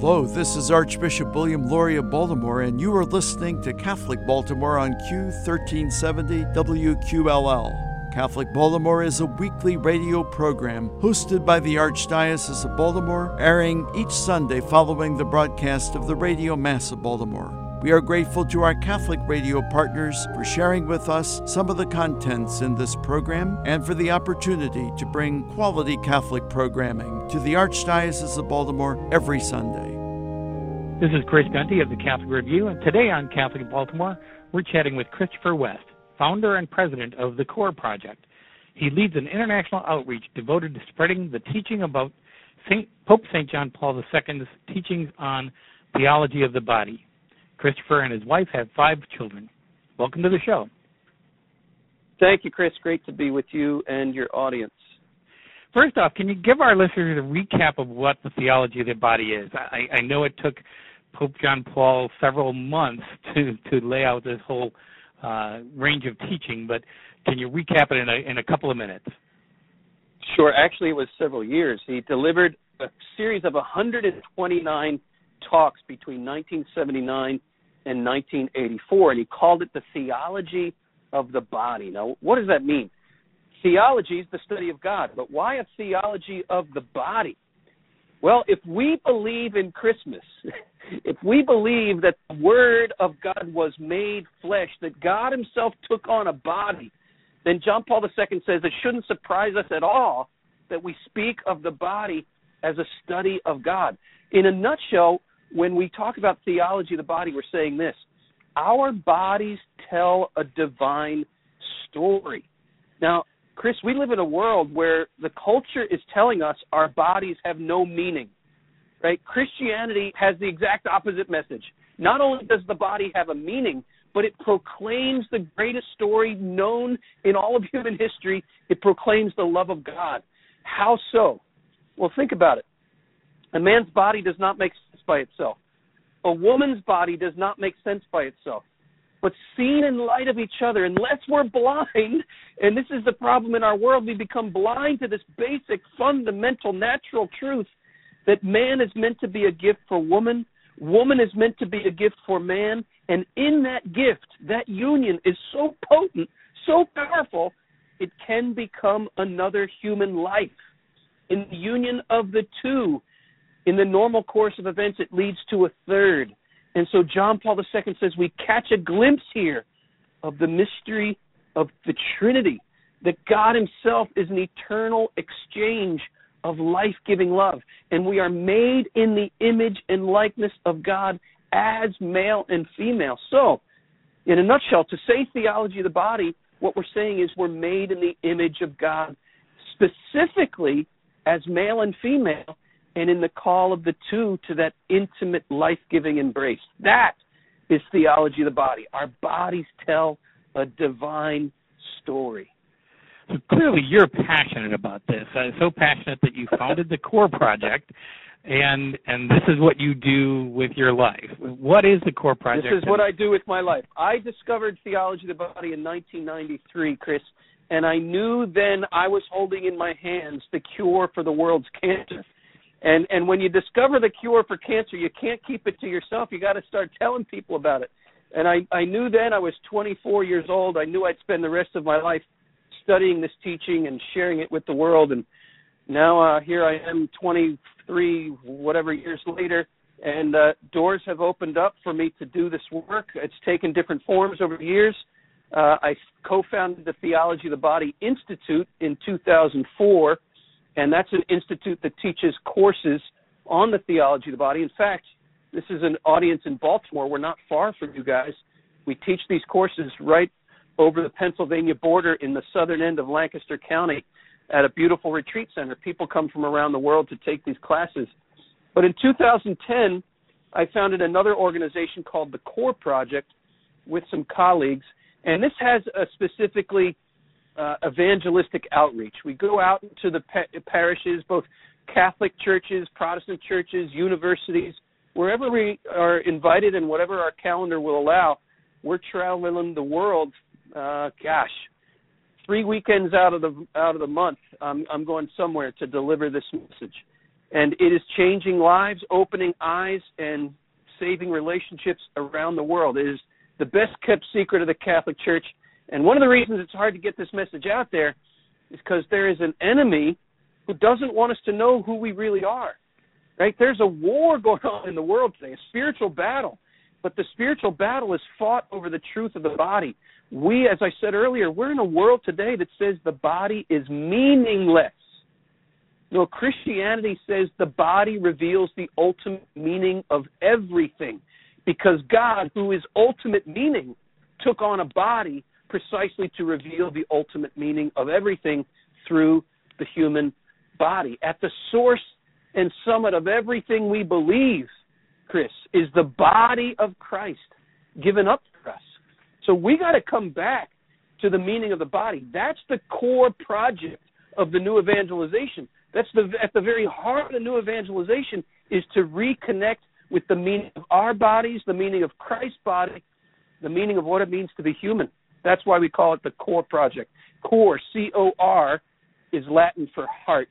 Hello, this is Archbishop William Lori of Baltimore, and you are listening to Catholic Baltimore on Q1370 WQLL. Catholic Baltimore is a weekly radio program hosted by the Archdiocese of Baltimore, airing each Sunday following the broadcast of the Radio Mass of Baltimore. We are grateful to our Catholic radio partners for sharing with us some of the contents in this program and for the opportunity to bring quality Catholic programming to the Archdiocese of Baltimore every Sunday. This is Chris Gunty of the Catholic Review, and today on Catholic Baltimore, we're chatting with Christopher West, founder and president of the CORE Project. He leads an international outreach devoted to spreading the teaching about Saint, Pope St. John Paul II's teachings on theology of the body. Christopher and his wife have five children. Welcome to the show. Thank you, Chris. Great to be with you and your audience. First off, can you give our listeners a recap of what the theology of the body is? I, I know it took Pope John Paul several months to to lay out this whole uh, range of teaching, but can you recap it in a in a couple of minutes? Sure. Actually, it was several years. He delivered a series of 129 talks between 1979 and 1984, and he called it the theology of the body. Now, what does that mean? Theology is the study of God, but why a theology of the body? Well, if we believe in Christmas, if we believe that the Word of God was made flesh, that God Himself took on a body, then John Paul II says it shouldn't surprise us at all that we speak of the body as a study of God. In a nutshell, when we talk about theology of the body, we're saying this our bodies tell a divine story. Now, Chris, we live in a world where the culture is telling us our bodies have no meaning. Right? Christianity has the exact opposite message. Not only does the body have a meaning, but it proclaims the greatest story known in all of human history. It proclaims the love of God. How so? Well, think about it. A man's body does not make sense by itself. A woman's body does not make sense by itself. But seen in light of each other, unless we're blind, and this is the problem in our world, we become blind to this basic, fundamental, natural truth that man is meant to be a gift for woman, woman is meant to be a gift for man, and in that gift, that union is so potent, so powerful, it can become another human life. In the union of the two, in the normal course of events, it leads to a third. And so John Paul II says we catch a glimpse here of the mystery of the Trinity, that God Himself is an eternal exchange of life giving love. And we are made in the image and likeness of God as male and female. So, in a nutshell, to say theology of the body, what we're saying is we're made in the image of God, specifically as male and female and in the call of the two to that intimate, life giving embrace. That is theology of the body. Our bodies tell a divine story. So clearly, you're passionate about this. Uh, so passionate that you founded the Core Project, and and this is what you do with your life. What is the Core Project? This is what I do with my life. I discovered theology of the body in 1993, Chris, and I knew then I was holding in my hands the cure for the world's cancer. And and when you discover the cure for cancer, you can't keep it to yourself. You got to start telling people about it. And I I knew then I was 24 years old. I knew I'd spend the rest of my life studying this teaching and sharing it with the world. And now uh, here I am, 23 whatever years later, and uh, doors have opened up for me to do this work. It's taken different forms over the years. Uh, I co-founded the Theology of the Body Institute in 2004 and that's an institute that teaches courses on the theology of the body. In fact, this is an audience in Baltimore. We're not far from you guys. We teach these courses right over the Pennsylvania border in the southern end of Lancaster County at a beautiful retreat center. People come from around the world to take these classes. But in 2010, I founded another organization called the Core Project with some colleagues, and this has a specifically uh, evangelistic outreach. We go out to the pa- parishes, both Catholic churches, Protestant churches, universities, wherever we are invited and whatever our calendar will allow. We're traveling the world. Uh, gosh, three weekends out of the out of the month, I'm, I'm going somewhere to deliver this message. and it is changing lives, opening eyes, and saving relationships around the world. It is the best kept secret of the Catholic Church. And one of the reasons it's hard to get this message out there is because there is an enemy who doesn't want us to know who we really are. Right? There's a war going on in the world today, a spiritual battle. But the spiritual battle is fought over the truth of the body. We, as I said earlier, we're in a world today that says the body is meaningless. No, Christianity says the body reveals the ultimate meaning of everything because God, who is ultimate meaning, took on a body precisely to reveal the ultimate meaning of everything through the human body. At the source and summit of everything we believe, Chris, is the body of Christ given up for us. So we got to come back to the meaning of the body. That's the core project of the new evangelization. That's the at the very heart of the new evangelization is to reconnect with the meaning of our bodies, the meaning of Christ's body, the meaning of what it means to be human. That's why we call it the CORE project. CORE, C O R, is Latin for heart.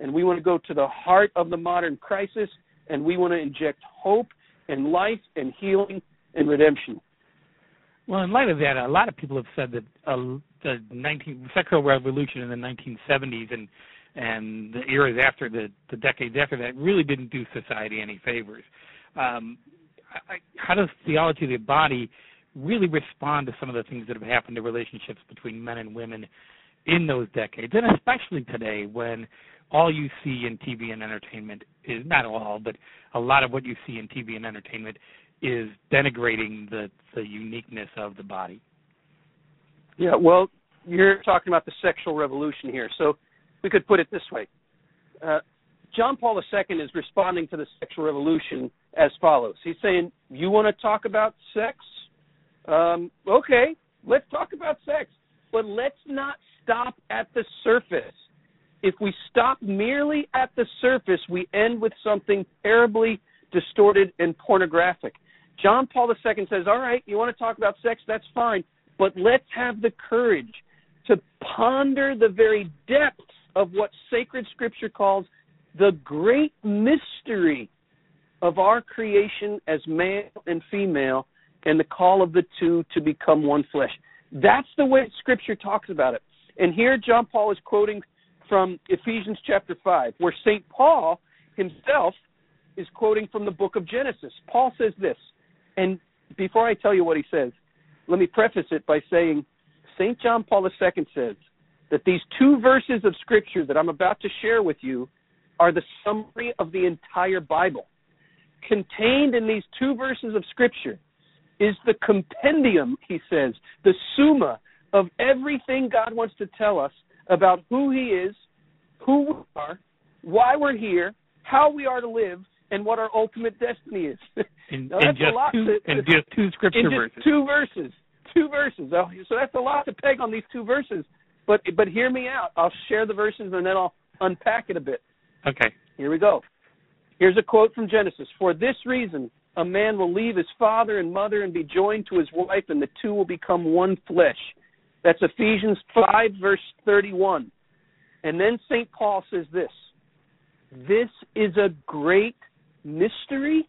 And we want to go to the heart of the modern crisis and we want to inject hope and life and healing and redemption. Well, in light of that, a lot of people have said that uh, the 19 sexual revolution in the 1970s and and the eras after the the decades after that really didn't do society any favors. Um, I, how does theology of the body really respond to some of the things that have happened to relationships between men and women in those decades, and especially today when all you see in TV and entertainment is not all, but a lot of what you see in TV and entertainment is denigrating the the uniqueness of the body. Yeah, well, you're talking about the sexual revolution here. So we could put it this way. Uh, John Paul II is responding to the sexual revolution as follows. He's saying, "You want to talk about sex? Um, okay, let's talk about sex, but let's not stop at the surface. If we stop merely at the surface, we end with something terribly distorted and pornographic. John Paul II says, All right, you want to talk about sex? That's fine. But let's have the courage to ponder the very depths of what sacred scripture calls the great mystery of our creation as male and female and the call of the two to become one flesh. That's the way scripture talks about it. And here John Paul is quoting from Ephesians chapter 5, where St. Paul himself is quoting from the book of Genesis. Paul says this, and before I tell you what he says, let me preface it by saying St. John Paul II says that these two verses of Scripture that I'm about to share with you are the summary of the entire Bible. Contained in these two verses of Scripture is the compendium, he says, the summa of everything God wants to tell us about who He is, who we are, why we're here, how we are to live, and what our ultimate destiny is. In, now, that's a lot two, to, in just two scripture in verses. Two verses. Two verses. Oh, so that's a lot to peg on these two verses. But but hear me out. I'll share the verses and then I'll unpack it a bit. Okay. Here we go. Here's a quote from Genesis. For this reason, a man will leave his father and mother and be joined to his wife, and the two will become one flesh. That's Ephesians 5, verse 31. And then St. Paul says this This is a great mystery,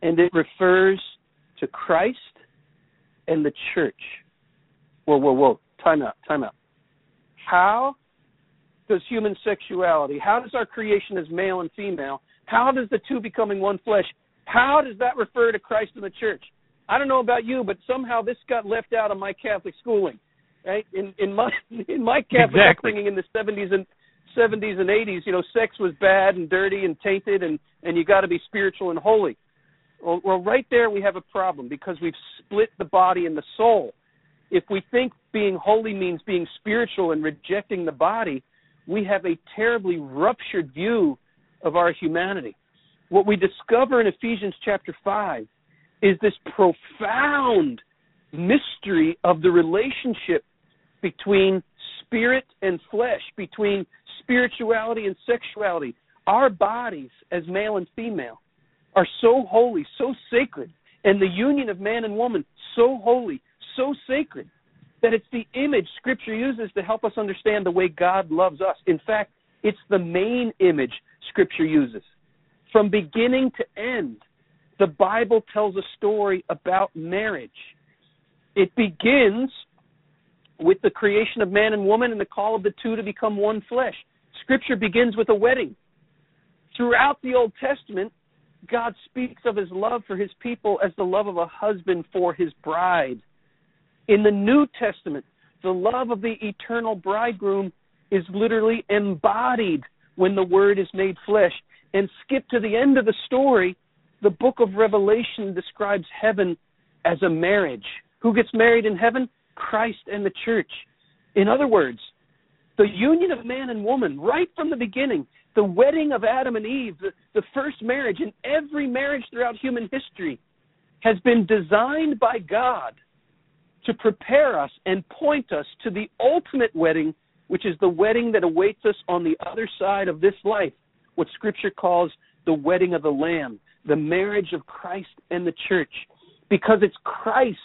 and it refers to Christ and the church. Whoa, whoa, whoa. Time out, time out. How does human sexuality, how does our creation as male and female, how does the two becoming one flesh, how does that refer to Christ and the church? I don't know about you, but somehow this got left out of my Catholic schooling. Right? In in my in my Catholic exactly. upbringing in the seventies and seventies and eighties, you know, sex was bad and dirty and tainted, and and you got to be spiritual and holy. Well, well, right there we have a problem because we've split the body and the soul. If we think being holy means being spiritual and rejecting the body, we have a terribly ruptured view of our humanity. What we discover in Ephesians chapter 5 is this profound mystery of the relationship between spirit and flesh, between spirituality and sexuality. Our bodies, as male and female, are so holy, so sacred, and the union of man and woman so holy, so sacred, that it's the image Scripture uses to help us understand the way God loves us. In fact, It's the main image Scripture uses. From beginning to end, the Bible tells a story about marriage. It begins with the creation of man and woman and the call of the two to become one flesh. Scripture begins with a wedding. Throughout the Old Testament, God speaks of his love for his people as the love of a husband for his bride. In the New Testament, the love of the eternal bridegroom is literally embodied when the word is made flesh. And skip to the end of the story, the book of Revelation describes heaven as a marriage. Who gets married in heaven? Christ and the church. In other words, the union of man and woman, right from the beginning, the wedding of Adam and Eve, the, the first marriage, and every marriage throughout human history, has been designed by God to prepare us and point us to the ultimate wedding, which is the wedding that awaits us on the other side of this life, what Scripture calls the wedding of the Lamb, the marriage of Christ and the church. Because it's Christ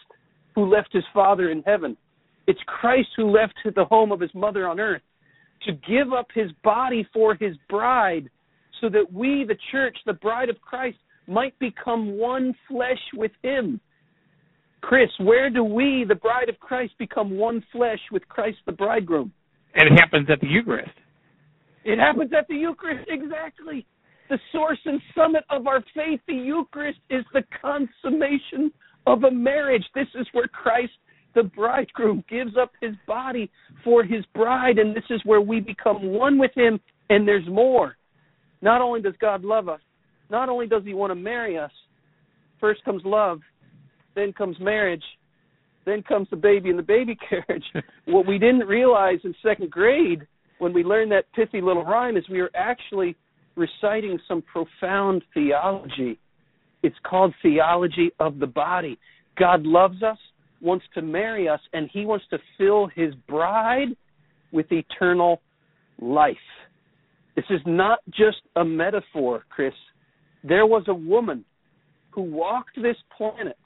who left his Father in heaven. It's Christ who left the home of his mother on earth to give up his body for his bride so that we, the church, the bride of Christ, might become one flesh with him. Chris, where do we, the bride of Christ, become one flesh with Christ the bridegroom? And it happens at the Eucharist. It happens at the Eucharist, exactly. The source and summit of our faith, the Eucharist, is the consummation of a marriage. This is where Christ, the bridegroom, gives up his body for his bride, and this is where we become one with him, and there's more. Not only does God love us, not only does he want to marry us, first comes love, then comes marriage, then comes the baby in the baby carriage. what we didn't realize in second grade when we learned that pithy little rhyme is we were actually reciting some profound theology it's called theology of the body. God loves us, wants to marry us, and he wants to fill his bride with eternal life. This is not just a metaphor, Chris. There was a woman who walked this planet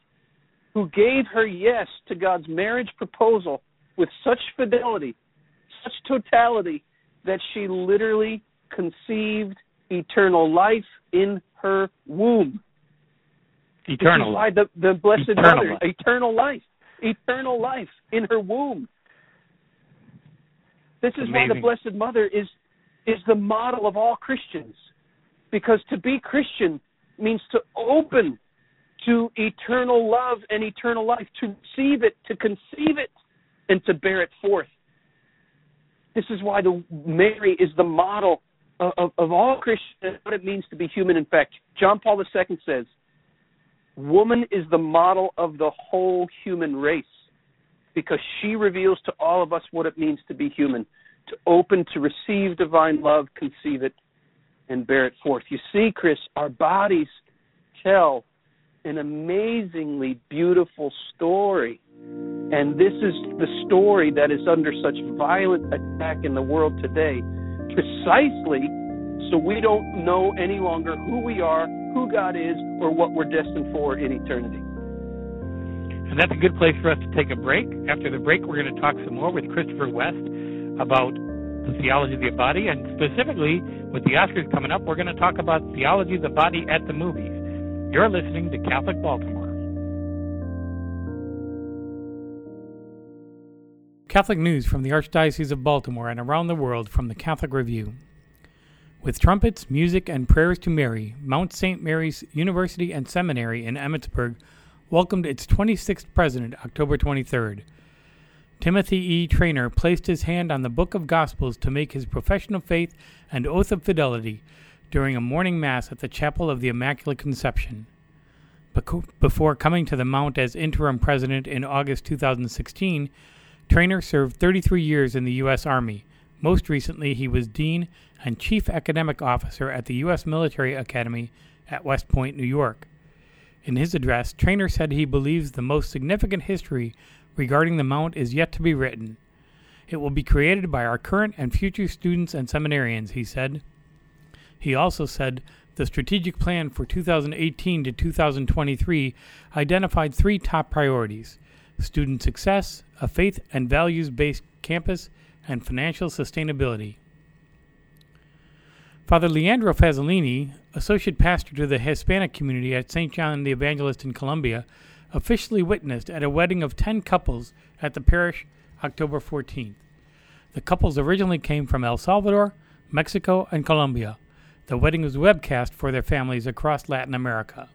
who gave her yes to God's marriage proposal with such fidelity, such totality, that she literally conceived eternal life in her womb. Eternal life. The, the Blessed eternal Mother, life. eternal life, eternal life in her womb. This is why the Blessed Mother is is the model of all Christians, because to be Christian means to open to eternal love and eternal life, to receive it, to conceive it, and to bear it forth. This is why the Mary is the model of, of, of all Christians, what it means to be human. In fact, John Paul II says, Woman is the model of the whole human race because she reveals to all of us what it means to be human, to open to receive divine love, conceive it, and bear it forth. You see, Chris, our bodies tell an amazingly beautiful story. And this is the story that is under such violent attack in the world today, precisely so we don't know any longer who we are, who God is, or what we're destined for in eternity. And that's a good place for us to take a break. After the break, we're going to talk some more with Christopher West about the theology of the body, and specifically with the Oscars coming up, we're going to talk about theology of the body at the movies. You're listening to Catholic Baltimore. Catholic news from the Archdiocese of Baltimore and around the world from the Catholic Review. With trumpets, music, and prayers to Mary, Mount St. Mary's University and Seminary in Emmitsburg welcomed its 26th president October 23rd. Timothy E. Trainor placed his hand on the Book of Gospels to make his profession of faith and oath of fidelity during a morning mass at the Chapel of the Immaculate Conception. Before coming to the Mount as interim president in August 2016, Trainor served 33 years in the U.S. Army. Most recently, he was Dean and Chief Academic Officer at the U.S. Military Academy at West Point, New York. In his address, Trainor said he believes the most significant history regarding the Mount is yet to be written. It will be created by our current and future students and seminarians, he said. He also said the strategic plan for 2018 to 2023 identified three top priorities student success, a faith and values based campus, and financial sustainability. Father Leandro Fazzolini, associate pastor to the Hispanic community at St. John the Evangelist in Columbia, officially witnessed at a wedding of 10 couples at the parish October 14th. The couples originally came from El Salvador, Mexico, and Colombia. The wedding was webcast for their families across Latin America.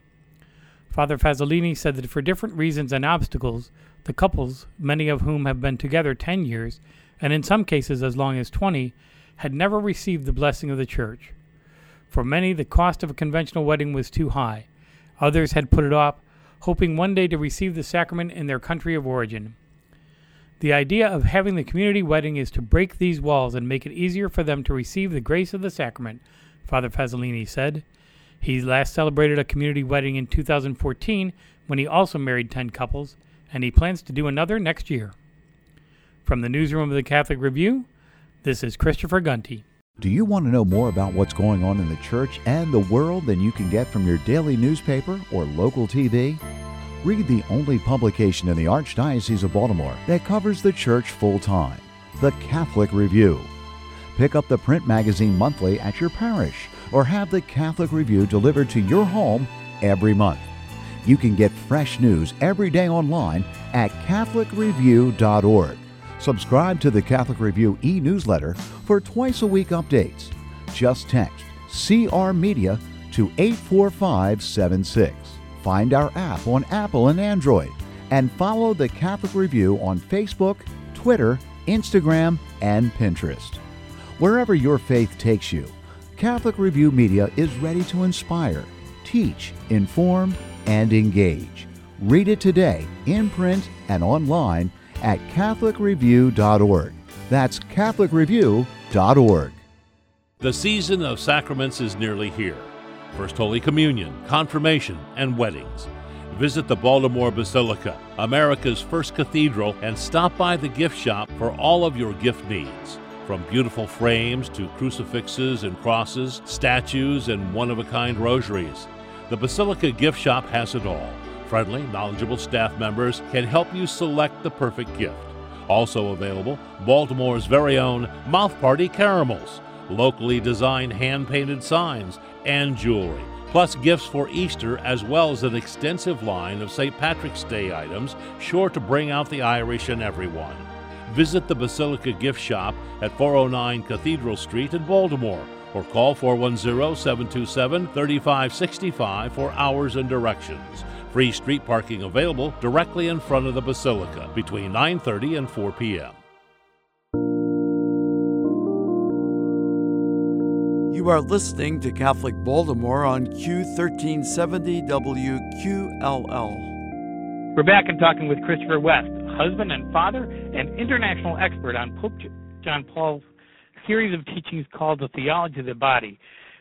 Father Fazzolini said that for different reasons and obstacles, the couples, many of whom have been together 10 years, and in some cases as long as 20, had never received the blessing of the church. For many, the cost of a conventional wedding was too high. Others had put it off, hoping one day to receive the sacrament in their country of origin. The idea of having the community wedding is to break these walls and make it easier for them to receive the grace of the sacrament, Father Fazzolini said. He last celebrated a community wedding in 2014 when he also married 10 couples, and he plans to do another next year. From the newsroom of the Catholic Review, this is Christopher Gunty. Do you want to know more about what's going on in the church and the world than you can get from your daily newspaper or local TV? Read the only publication in the Archdiocese of Baltimore that covers the church full time the Catholic Review. Pick up the print magazine monthly at your parish or have the Catholic Review delivered to your home every month. You can get fresh news every day online at CatholicReview.org. Subscribe to the Catholic Review e newsletter for twice a week updates. Just text CR Media to 84576. Find our app on Apple and Android, and follow the Catholic Review on Facebook, Twitter, Instagram, and Pinterest. Wherever your faith takes you, Catholic Review Media is ready to inspire, teach, inform, and engage. Read it today in print and online at CatholicReview.org. That's CatholicReview.org. The season of sacraments is nearly here First Holy Communion, Confirmation, and weddings. Visit the Baltimore Basilica, America's first cathedral, and stop by the gift shop for all of your gift needs. From beautiful frames to crucifixes and crosses, statues, and one of a kind rosaries, the Basilica gift shop has it all Friendly, knowledgeable staff members can help you select the perfect gift. Also available, Baltimore's very own Mouth Party Caramels, locally designed hand painted signs, and jewelry, plus gifts for Easter, as well as an extensive line of St. Patrick's Day items sure to bring out the Irish in everyone. Visit the Basilica gift shop at 409 Cathedral Street in Baltimore or call 410 727 3565 for hours and directions. Free street parking available directly in front of the Basilica between 9:30 and 4 p.m. You are listening to Catholic Baltimore on Q1370 WQLL. We're back and talking with Christopher West, husband and father and international expert on Pope John Paul's series of teachings called The Theology of the Body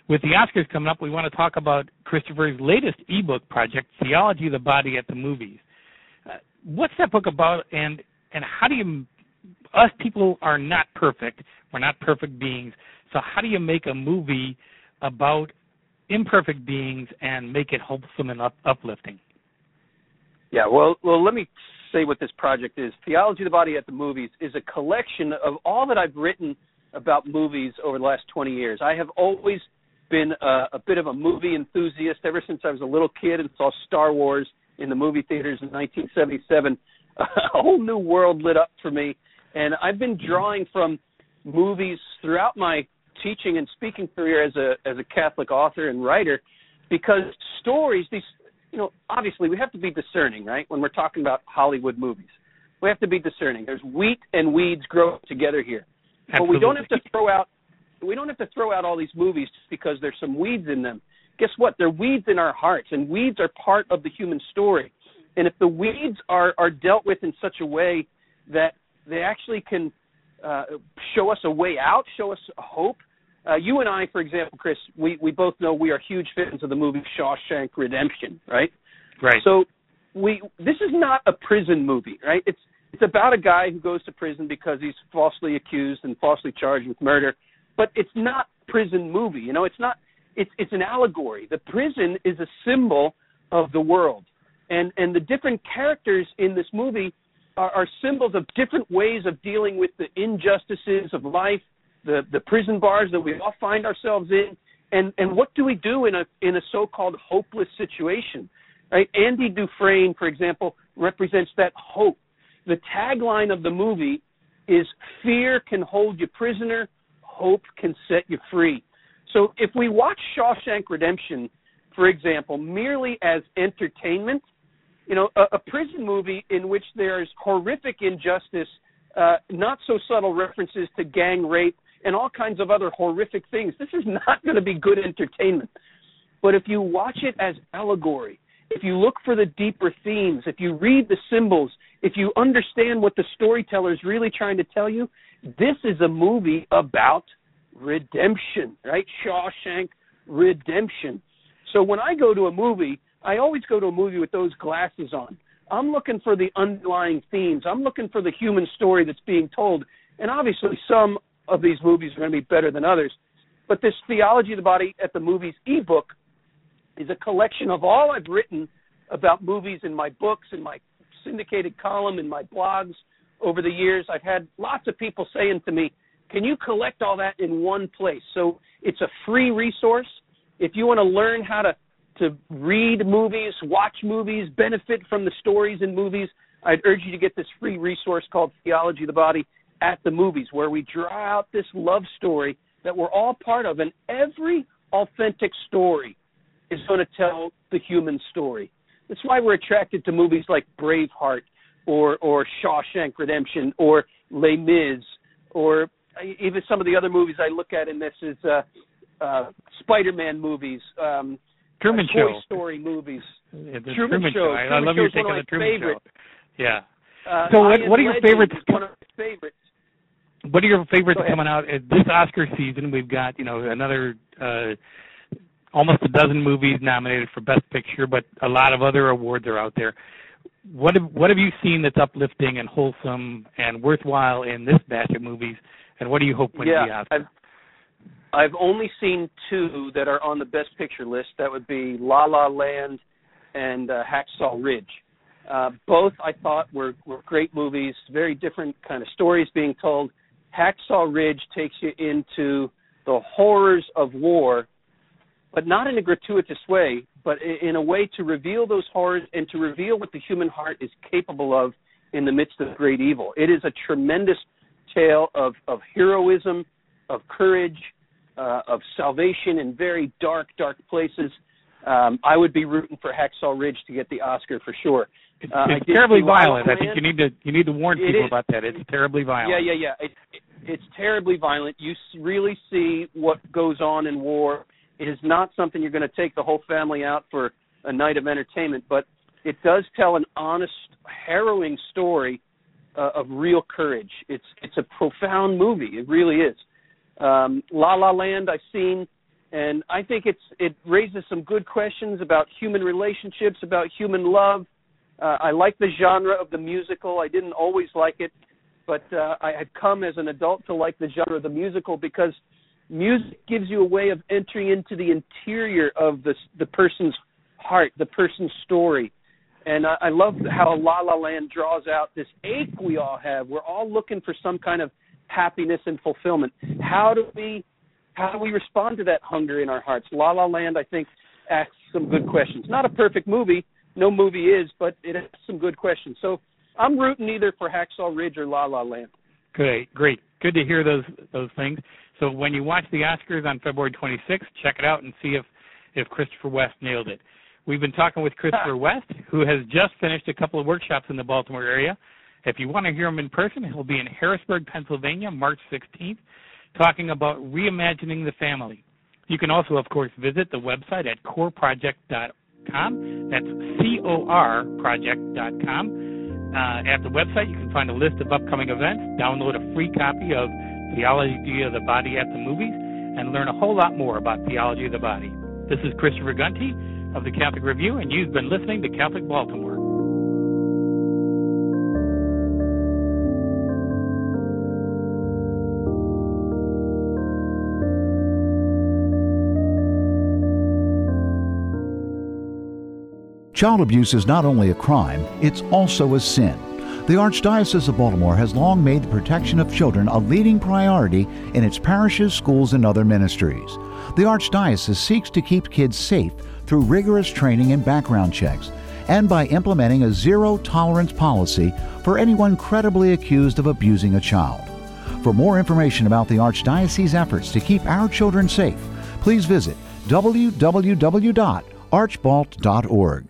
with the Oscars coming up, we want to talk about Christopher's latest ebook project, Theology of the Body at the Movies. Uh, what's that book about, and and how do you? Us people are not perfect. We're not perfect beings. So how do you make a movie about imperfect beings and make it wholesome and up, uplifting? Yeah, well, well, let me say what this project is. Theology of the Body at the Movies is a collection of all that I've written about movies over the last 20 years. I have always been a, a bit of a movie enthusiast ever since I was a little kid and saw Star Wars in the movie theaters in 1977. a whole new world lit up for me, and I've been drawing from movies throughout my teaching and speaking career as a as a Catholic author and writer, because stories these you know obviously we have to be discerning right when we're talking about Hollywood movies. We have to be discerning. There's wheat and weeds grow together here, Absolutely. but we don't have to throw out we don't have to throw out all these movies just because there's some weeds in them. Guess what? They're weeds in our hearts, and weeds are part of the human story. And if the weeds are are dealt with in such a way that they actually can uh, show us a way out, show us a hope. Uh, you and I, for example, Chris, we we both know we are huge fans of the movie Shawshank Redemption, right? Right. So we this is not a prison movie, right? It's it's about a guy who goes to prison because he's falsely accused and falsely charged with murder but it's not prison movie. You know, it's not. It's it's an allegory. The prison is a symbol of the world, and and the different characters in this movie are, are symbols of different ways of dealing with the injustices of life, the the prison bars that we all find ourselves in, And and what do we do in a in a so-called hopeless situation? Right? Andy Dufresne, for example, represents that hope. The tagline of the movie is "Fear can hold you prisoner, hope can set you free." So if we watch Shawshank Redemption, for example, merely as entertainment, you know, a, a prison movie in which there's horrific injustice, uh, not so subtle references to gang rape, and all kinds of other horrific things. This is not going to be good entertainment. But if you watch it as allegory, if you look for the deeper themes, if you read the symbols, if you understand what the storyteller is really trying to tell you, this is a movie about redemption, right? Shawshank Redemption. So when I go to a movie, I always go to a movie with those glasses on. I'm looking for the underlying themes. I'm looking for the human story that's being told. And obviously, some of these movies are going to be better than others. But this Theology of the Body at the Movies ebook is a collection of all I've written about movies in my books, in my syndicated column, in my blogs over the years. I've had lots of people saying to me, Can you collect all that in one place? So it's a free resource. If you want to learn how to to read movies, watch movies, benefit from the stories in movies, I'd urge you to get this free resource called Theology of the Body at the movies, where we draw out this love story that we're all part of. And every authentic story is going to tell the human story. That's why we're attracted to movies like Braveheart or or Shawshank Redemption or Les Mis or even some of the other movies I look at in this is uh, uh, Spider-Man movies, um, Truman uh, Show, Toy Story movies. Yeah, the Truman Truman, Show. I, I love your Show's take on the Truman favorites. Show. Yeah. Uh, So what- what are your favorites? One of my favorites. What are your favorites coming out at this Oscar season? We've got you know another uh, almost a dozen movies nominated for Best Picture, but a lot of other awards are out there. What have what have you seen that's uplifting and wholesome and worthwhile in this batch of movies? And what do you hope wins the yeah, Oscar? I've I've only seen two that are on the Best Picture list. That would be La La Land and uh, Hacksaw Ridge. Uh, both I thought were were great movies, very different kind of stories being told. Hacksaw Ridge takes you into the horrors of war, but not in a gratuitous way, but in a way to reveal those horrors and to reveal what the human heart is capable of in the midst of great evil. It is a tremendous tale of, of heroism, of courage, uh, of salvation in very dark, dark places. Um, I would be rooting for Hacksaw Ridge to get the Oscar for sure. It's, Uh, it's terribly see La La violent. I think you need to you need to warn It people is. about that. It's terribly violent. Yeah, yeah, yeah. It, it, it's terribly violent. You really see what goes on in war. Is not something you're going to take the whole family out for a night of entertainment, but it does tell an honest, harrowing story uh, of real courage. It's it's a profound movie. It really is. Um, La La Land I've seen, and I think it's it raises some good questions about human relationships, about human love. Uh, I like the genre of the musical. I didn't always like it, but uh, I had come as an adult to like the genre of the musical because music gives you a way of entering into the interior of the the person's heart, the person's story. And I, I love how La La Land draws out this ache we all have. We're all looking for some kind of happiness and fulfillment. How do we how do we respond to that hunger in our hearts? La La Land, I think, asks some good questions. Not a perfect movie, no movie is, but it asks some good questions. So I'm rooting either for Hacksaw Ridge or La La Land. Great, great. Good to hear those those things. So when you watch the Oscars on February 26th, check it out and see if if Christopher West nailed it. We've been talking with Christopher West, who has just finished a couple of workshops in the Baltimore area. If you want to hear him in person, he'll be in Harrisburg, Pennsylvania, March 16th, talking about reimagining the family. You can also, of course, visit the website at coreproject.com. That's C-O-R project.com. Uh, at the website, you can find a list of upcoming events, download a free copy of Theology of the Body at the Movies, and learn a whole lot more about theology of the body. This is Christopher Gunty of the Catholic Review, and you've been listening to Catholic Baltimore. Child abuse is not only a crime, it's also a sin. The Archdiocese of Baltimore has long made the protection of children a leading priority in its parishes, schools, and other ministries. The Archdiocese seeks to keep kids safe through rigorous training and background checks, and by implementing a zero tolerance policy for anyone credibly accused of abusing a child. For more information about the Archdiocese's efforts to keep our children safe, please visit www.archbalt.org.